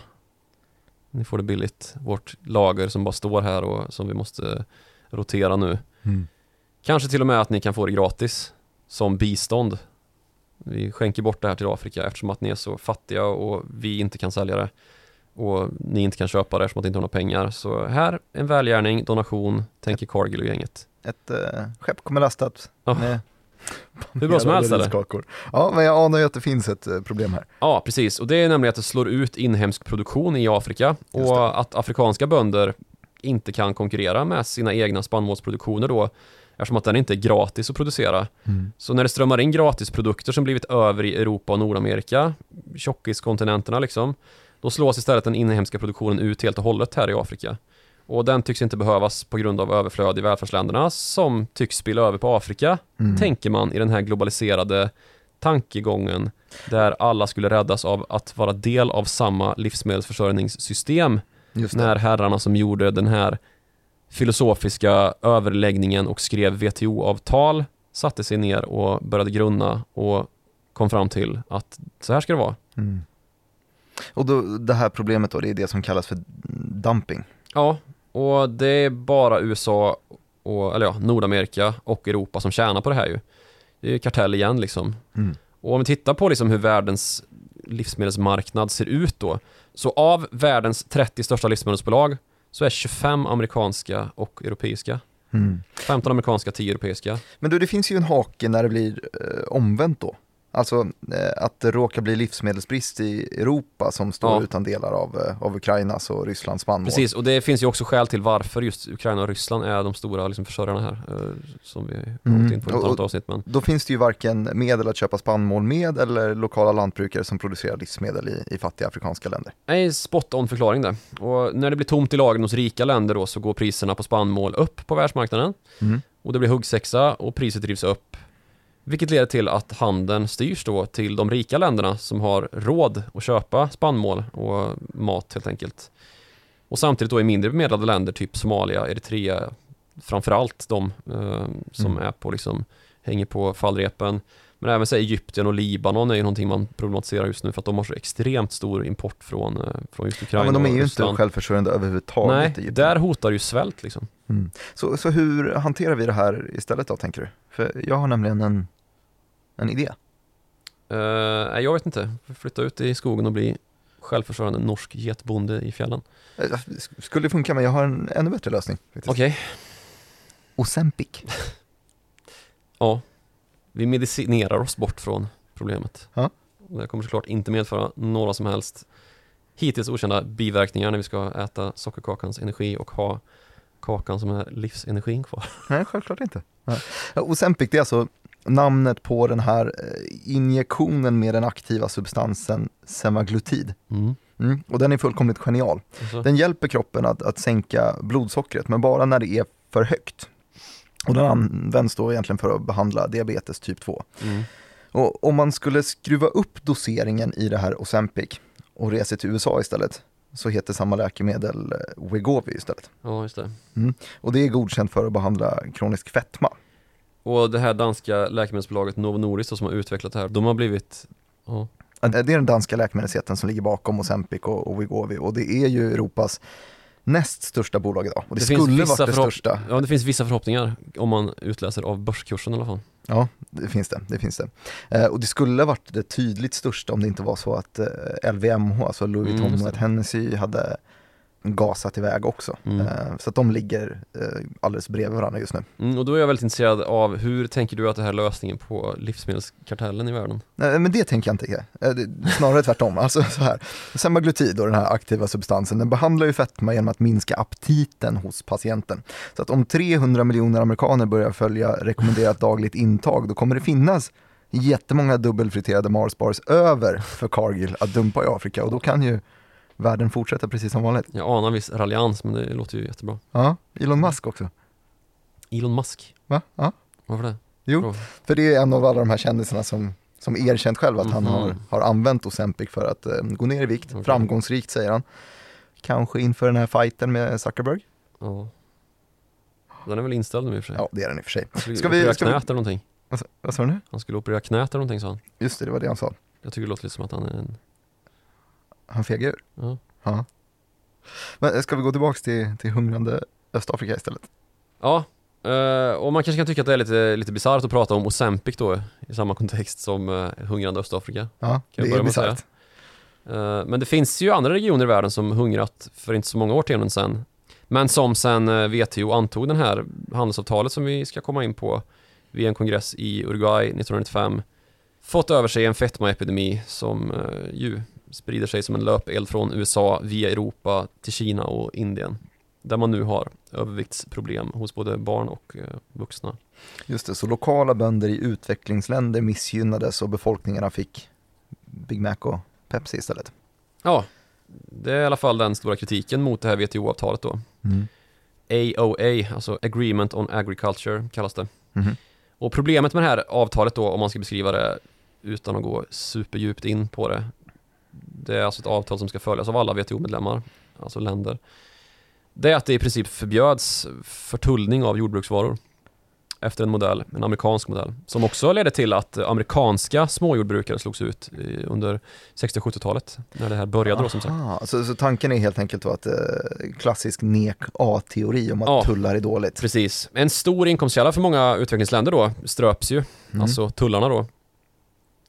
Ni får det billigt. Vårt lager som bara står här och som vi måste rotera nu. Mm. Kanske till och med att ni kan få det gratis som bistånd. Vi skänker bort det här till Afrika eftersom att ni är så fattiga och vi inte kan sälja det. Och ni inte kan köpa det eftersom att ni inte har några pengar. Så här, en välgärning, donation, tänker Cargill och gänget. Ett eh, skepp kommer lastat Ja. med Hur bra som helst, eller? Ja, men jag anar ju att det finns ett eh, problem här. Ja, precis. Och det är nämligen att det slår ut inhemsk produktion i Afrika och att afrikanska bönder inte kan konkurrera med sina egna spannmålsproduktioner då eftersom att den inte är gratis att producera. Så när det strömmar in gratisprodukter som blivit över i Europa och Nordamerika, tjockiskontinenterna liksom, då slås istället den inhemska produktionen ut helt och hållet här i Afrika. Och den tycks inte behövas på grund av överflöd i välfärdsländerna som tycks spilla över på Afrika, Mm. tänker man i den här globaliserade tankegången där alla skulle räddas av att vara del av samma livsmedelsförsörjningssystem när herrarna som gjorde den här filosofiska överläggningen och skrev WTO-avtal satte sig ner och började grunna och kom fram till att så här ska det vara. Mm. Och då, det här problemet då, det är det som kallas för dumping. Ja, och det är bara USA och, eller ja, Nordamerika och Europa som tjänar på det här ju. Det är ju kartell igen liksom. Mm. Och om vi tittar på liksom hur världens livsmedelsmarknad ser ut då. Så av världens 30 största livsmedelsbolag så är 25 amerikanska och europeiska. Mm. 15 amerikanska, 10 europeiska. Men du, det finns ju en hake när det blir eh, omvänt då. Alltså eh, att det råkar bli livsmedelsbrist i Europa som står Ja. utan delar av, eh, av Ukrainas och Rysslands spannmål. Precis, och det finns ju också skäl till varför just Ukraina och Ryssland är de stora liksom, försörjarna här. Eh, som vi har Mm. in på i ett annat avsnitt. Men Då finns det ju varken medel att köpa spannmål med eller lokala lantbrukare som producerar livsmedel i, i fattiga afrikanska länder. Nej, spot on förklaring det. Och när det blir tomt i lagren hos rika länder då så går priserna på spannmål upp på världsmarknaden. Mm. Och det blir huggsexa och priset drivs upp. Vilket leder till att handeln styrs då till de rika länderna som har råd att köpa spannmål och mat helt enkelt. Och samtidigt då i mindre bemedlade länder, typ Somalia, Eritrea, framförallt de eh, som Mm. är på liksom, hänger på fallrepen. Men även så Egypten och Libanon är ju någonting man problematiserar just nu för att de har så extremt stor import från, eh, från just Ja, Ukraina men de är ju inte självförsörjande överhuvudtaget. Nej, där hotar ju svält liksom. Mm. Så, så hur hanterar vi det här istället då, tänker du? För jag har nämligen en, en idé. Uh, nej, jag vet inte. Flytta ut i skogen och bli självförsörjande norsk getbonde i fjällen. Eh, sk- Skulle funka, men jag har en ännu bättre lösning. Okej, Ozempic. ja. Vi medicinerar oss bort från problemet. Ja. Det kommer såklart inte medföra några som helst hittills okända biverkningar när vi ska äta sockerkakans energi och ha kakan som är livsenergin kvar. Nej, självklart inte. Ozempic, det är alltså namnet på den här eh, injektionen med den aktiva substansen semaglutid. Mm. Mm. Och den är fullkomligt genial. Alltså, Den hjälper kroppen att, att sänka blodsockret, men bara när det är för högt. Och den används då egentligen för att behandla diabetes typ 2. mm. Och om man skulle skruva upp doseringen i det här Ozempic och resa till USA istället, så heter samma läkemedel eh, Wegovy istället. Ja, just det. Och det är godkänt för att behandla kronisk fetma. Och det här danska läkemedelsbolaget Novo Nordisk som har utvecklat det här, de har blivit ja, Det är den danska läkemedelsjätten som ligger bakom Ozempic och, och Wegovy och det är ju Europas näst största bolag idag. Och det, Det skulle varit det största. Ja, det finns vissa förhoppningar om man utläser av börskursen i alla fall. Ja, det finns det. det, finns det. Eh, och det skulle varit det tydligt största om det inte var så att eh, LVMH, alltså Louis Mm, Vuitton just och. Hennessy hade gasat iväg också. Mm. Eh, så att de ligger eh, alldeles bredvid varandra just nu. Mm, och då är jag väldigt intresserad av hur tänker du att det här är lösningen på livsmedelskartellen i världen? Nej, men det tänker jag inte. Eh, Snarare tvärtom. Alltså så här. Semaglutid, då, den här aktiva substansen, den behandlar ju fetma genom att minska aptiten hos patienten. Så att om 300 miljoner amerikaner börjar följa rekommenderat dagligt intag, då kommer det finnas jättemånga dubbelfriterade Mars bars över för Cargill att dumpa i Afrika och då kan ju världen fortsätta precis som vanligt. Jag anar viss raljans men det låter ju jättebra. Ja, Elon Musk också. Elon Musk, Va? Ja. varför det? Jo. Bra. För det är en av alla de här kändisarna som, som erkänt själv att han Mhm. har, har använt Ozempic för att eh, gå ner i vikt. Okej. Framgångsrikt säger han. Kanske inför den här fighten med Zuckerberg. Ja. Den är väl inställd nu i och för sig? Ja, det är den i och för sig. Han skulle Ska vi- operera vi- knät eller någonting. Vad sa du nu? Han skulle operera knät eller någonting sa han. Just det, det var det han sa. Jag tycker det låter lite som att han är en... Han fegar ur. Ja. Ja. Men eh, ska vi gå tillbaks till, till hungrande Östafrika istället? Ja, eh, och man kanske kan tycka att det är lite, lite bisarrt att prata om Ozempic då i samma kontext som uh, hungrande Östafrika. Ja, jag det är bisarrt. Eh, Men det finns ju andra regioner i världen som hungrat för inte så många årtionden sedan. Men som sen eh, WTO antog den här handelsavtalet som vi ska komma in på vid en kongress i Uruguay 1995 fått över sig en fetmaepidemi som eh, ju sprider sig som en löpeld från USA via Europa till Kina och Indien. Där man nu har överviktsproblem hos både barn och eh, vuxna. Just det, så lokala bönder i utvecklingsländer missgynnades och befolkningarna fick Big Mac och Pepsi istället. Ja, det är i alla fall den stora kritiken mot det här WTO-avtalet då. Mm. AOA, alltså Agreement on Agriculture kallas det. Mhm. Och problemet med det här avtalet då, om man ska beskriva det utan att gå superdjupt in på det. Det är alltså ett avtal som ska följas av alla WTO-medlemmar, alltså länder. Det är att det i princip förbjöds förtullning av jordbruksvaror. Efter en modell, en amerikansk modell. Som också ledde till att amerikanska småjordbrukare slogs ut under 60 och 70-talet. När det här började då som sagt. Aha, så, så tanken är helt enkelt att eh, klassisk nek A-teori om att Ja. tullar är dåligt. Precis. En stor inkomstkälla för många utvecklingsländer då ströps ju, Mm. alltså tullarna då.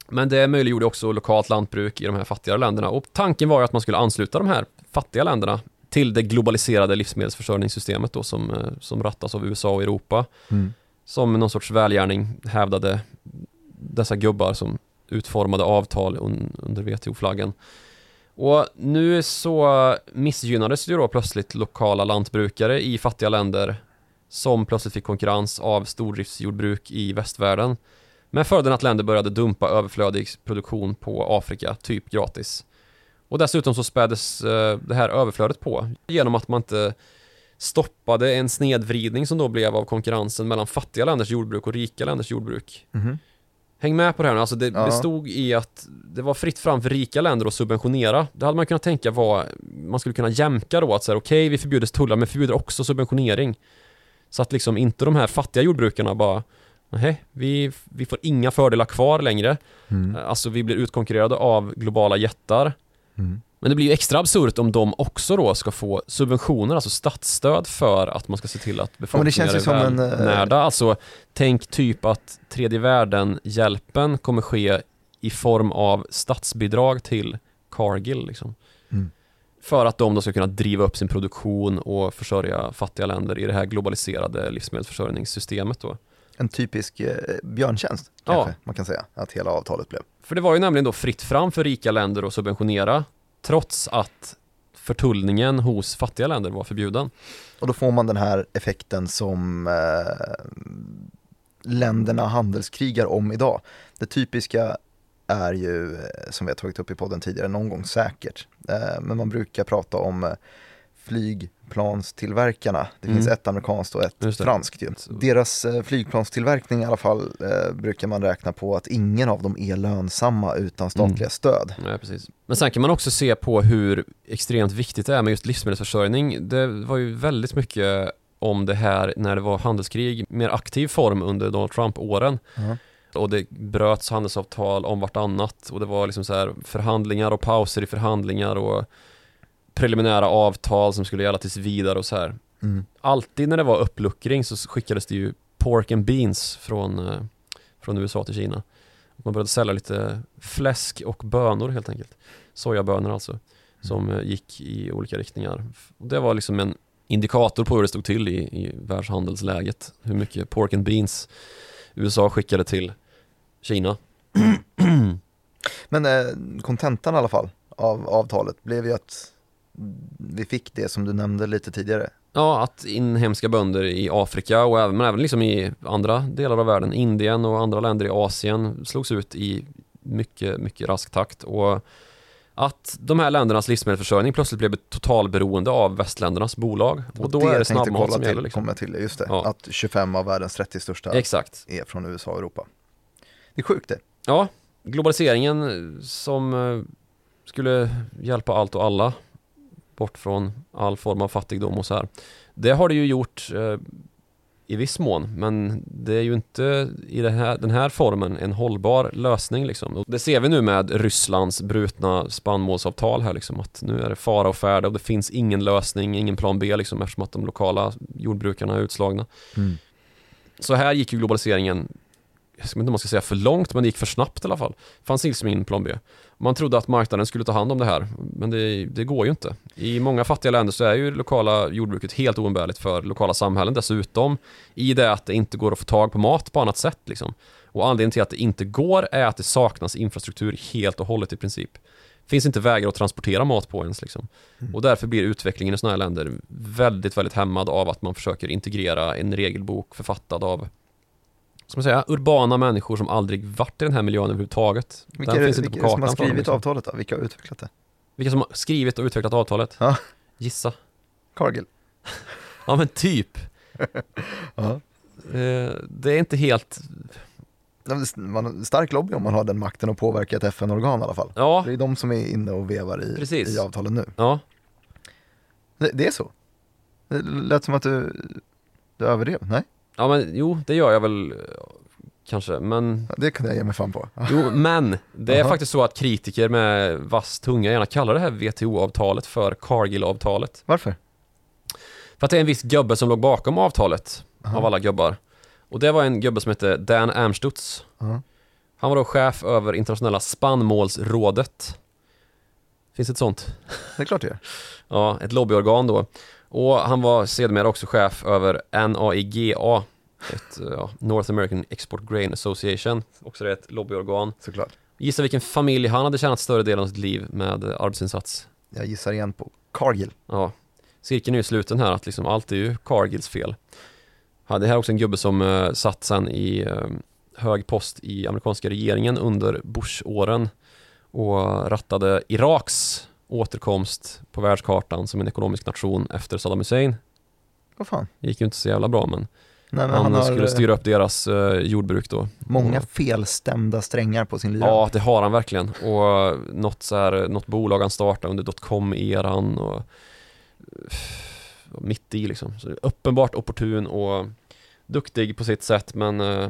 Men det möjliggjorde också lokalt lantbruk i de här fattigare länderna och tanken var ju att man skulle ansluta de här fattiga länderna till det globaliserade livsmedelsförsörjningssystemet då som, eh, som rattas av USA och Europa. Mm. Som någon sorts välgärning hävdade dessa gubbar som utformade avtal un, under WTO-flaggen. Och nu så missgynnades ju då plötsligt lokala lantbrukare i fattiga länder som plötsligt fick konkurrens av stordriftsjordbruk i västvärlden. Med följden att länder började dumpa överflödig produktion på Afrika, typ gratis. Och dessutom så späddes eh, det här överflödet på genom att man inte stoppade en snedvridning som då blev av konkurrensen mellan fattiga länders jordbruk och rika länders jordbruk. Mhm. Häng med på det här nu, alltså det Ja. bestod i att det var fritt fram för rika länder att subventionera. Det hade man kunnat tänka var, man skulle kunna jämka då att säga okej vi förbjuder tullar men förbjuder också subventionering. Så att liksom inte de här fattiga jordbrukarna bara Nej, vi, vi får inga fördelar kvar längre. Mm. Alltså vi blir utkonkurrerade av globala jättar. Mm. Men det blir ju extra absurt om de också då ska få subventioner, alltså statsstöd för att man ska se till att befolkningen ju är som en, eh, välnärda. Alltså tänk typ att tredje världen-hjälpen kommer ske i form av statsbidrag till Cargill liksom. Mm. För att de då ska kunna driva upp sin produktion och försörja fattiga länder i det här globaliserade livsmedelsförsörjningssystemet då. En typisk eh, björntjänst Ja. kanske man kan säga att hela avtalet blev. För det var ju nämligen då fritt fram för rika länder att subventionera trots att förtullningen hos fattiga länder var förbjuden. Och då får man den här effekten som eh, länderna handelskrigar om idag. Det typiska är ju, eh, som vi har tagit upp i podden tidigare, någon gång säkert. Eh, men man brukar prata om eh, flygplanstillverkarna. Det finns Mm. ett amerikanskt och ett franskt ju. Deras eh, flygplanstillverkning i alla fall eh, brukar man räkna på att ingen av dem är lönsamma utan statliga Mm. stöd. Nej, precis. Men sen kan man också se på hur extremt viktigt det är med just livsmedelsförsörjning. Det var ju väldigt mycket om det här när det var handelskrig mer aktiv form under Donald Trump-åren. Ja. Och det bröts handelsavtal om vartannat och det var liksom så här förhandlingar och pauser i förhandlingar och preliminära avtal som skulle gälla tills vidare och så här. Mm. Alltid när det var uppluckring så skickades det ju pork and beans från, eh, från USA till Kina. Man började sälja lite fläsk och bönor helt enkelt. Sojabönor alltså, som eh, gick i olika riktningar. Det var liksom en indikator på hur det stod till i, i världshandelsläget. Hur mycket pork and beans USA skickade till Kina. Men eh, kontentan i alla fall av avtalet blev ju att vi fick det som du nämnde lite tidigare. Ja, att inhemska bönder i Afrika och även, men även liksom i andra delar av världen, Indien och andra länder i Asien slogs ut i mycket, mycket rask takt och att de här ländernas livsmedelsförsörjning plötsligt blev totalberoende av västländernas bolag och, då är det snabbmat som gäller. Liksom. Komma till, just det, ja. att 25 av världens 30 största Exakt. är från USA och Europa. Det är sjukt det. Ja, globaliseringen som eh, skulle hjälpa allt och alla bort från all form av fattigdom och så här. Det har det ju gjort eh, i viss mån, men det är ju inte i här, den här formen en hållbar lösning liksom. Och det ser vi nu med Rysslands brutna spannmålsavtal här liksom, att nu är det fara och färde och det finns ingen lösning, ingen plan B liksom eftersom att de lokala jordbrukarna är utslagna. Mm. Så här gick ju globaliseringen jag vet inte om man ska säga för långt, men det gick för snabbt i alla fall. Det fanns liksom ingen plan B. Man trodde att marknaden skulle ta hand om det här, men det, det, går ju inte. I många fattiga länder så är ju det lokala jordbruket helt oumbärligt för lokala samhällen dessutom. I det att det inte går att få tag på mat på annat sätt. Liksom. Och anledningen till att det inte går är att det saknas infrastruktur helt och hållet i princip. Det finns inte vägar att transportera mat på ens. Liksom. Mm. Och därför blir utvecklingen i sådana här länder väldigt, väldigt hämmad av att man försöker integrera en regelbok författad av ska man säga, urbana människor som aldrig varit i den här miljön överhuvudtaget. Vilka den är, finns inte vilka på kartan som har skrivit liksom. avtalet då? Vilka har utvecklat det? Vilka som har skrivit och utvecklat avtalet? Ja. Gissa. Cargill. ja men typ. ja. Eh, det är inte helt man har stark lobby om man har den makten att påverka ett FN-organ i alla fall. Ja. Det är de som är inne och vevar i, i avtalet nu. Ja. Det, det, är så. Det lät som att du, du överdrev, nej? Ja men jo, det gör jag väl kanske, men... Det kan jag ge mig fan på. jo, men det är Aha. faktiskt så att kritiker med vass tunga gärna kallar det här WTO-avtalet för Cargill-avtalet. Varför? För att det är en viss gubbe som låg bakom avtalet, Aha. av alla gubbar. Och det var en gubbe som hette Dan Amstutz. Aha. Han var då chef över internationella spannmålsrådet. Finns ett sånt? Det är klart det gör. ja, ett lobbyorgan då. Och han var sedermera också chef över NAIGA, ett ja, North American Export Grain Association, också det ett lobbyorgan. Såklart. Gissa vilken familj han hade tjänat större delen av sitt liv med arbetsinsats. Jag gissar igen på Cargill. Ja, cirkeln är ju sluten här att liksom allt är ju Cargills fel. det här är också en gubbe som uh, satt sen i uh, hög post i amerikanska regeringen under Bush-åren och rattade Iraks återkomst på världskartan som en ekonomisk nation efter Saddam Hussein. Vad fan? Det gick ju inte så jävla bra men, Nej, han, han har, skulle styra upp deras uh, jordbruk då. Många felstämda strängar på sin lyra. Ja, det har han verkligen. Och något, så här, något bolag han startade under dotcom-eran och mitt i liksom. Så uppenbart opportun och duktig på sitt sätt men uh,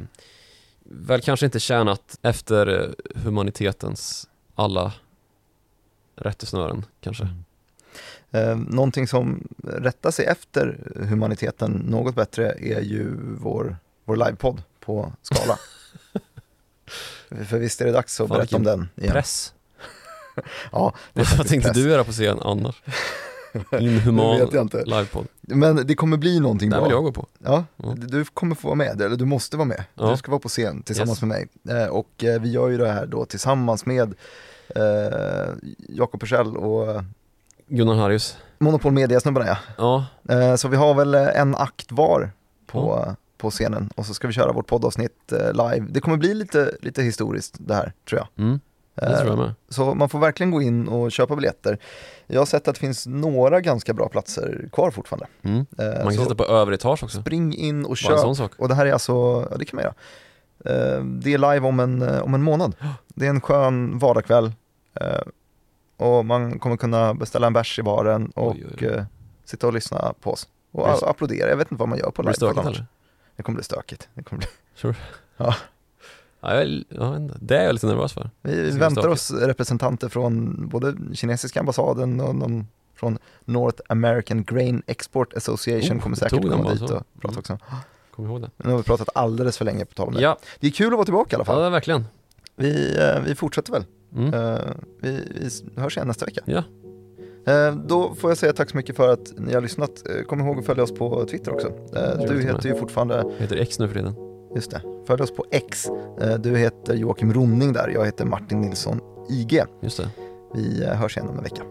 väl kanske inte tjänat efter humanitetens alla rättesnören kanske. Mm. Eh, någonting som rättar sig efter humaniteten något bättre är ju vår, vår livepodd på Skala. För visst är det dags att Fan, berätta om den igen. press. ja, det Vad tänkte press. du göra på scen annars? Inhuman livepodd. Men det kommer bli någonting bra. Det vill jag gå på. Ja, ja, du kommer få vara med, eller du måste vara med. Ja. Du ska vara på scen tillsammans yes. med mig. Eh, och eh, vi gör ju det här då tillsammans med eh, Jakob Persell och Gunnar Harrius. Monopol Media-snubbarna ja. ja. Eh, så vi har väl en akt var på, ja. på scenen och så ska vi köra vårt poddavsnitt eh, live. Det kommer bli lite, lite historiskt det här tror jag. Mm. Det tror jag med. Eh, så man får verkligen gå in och köpa biljetter. Jag har sett att det finns några ganska bra platser kvar fortfarande. Mm. Man kan så sitta på överetage också. Spring in och köp. Och det här är alltså, ja det kan man göra. Det är live om en, om en månad. Det är en skön vardagskväll eh, och man kommer kunna beställa en bärs i baren och oj, oj, oj. Eh, sitta och lyssna på oss. Och Just. applådera, jag vet inte vad man gör på live stökigt, eller? Det kommer bli stökigt. Det kommer bli... Sure. Ja. Ja, jag, jag det är jag lite nervös för. Vi väntar oss representanter från både kinesiska ambassaden och någon från North American Grain Export Association oh, kommer säkert komma dit och prata mm. Kom ihåg det. Nu har vi pratat alldeles för länge på tal om det. Ja, Det är kul att vara tillbaka i alla fall. ja verkligen. Vi, eh, vi fortsätter väl. Mm. Eh, vi, vi hörs igen nästa vecka. Ja. Eh, Då får jag säga tack så mycket för att ni har lyssnat. Kom ihåg att följa oss på Twitter också. Du heter ju fortfarande, Jag heter X nu för tiden. just det, följ oss på X. Du heter Joakim Ronning där, jag heter Martin Nilsson IG. Just det. Vi hörs igen om en vecka.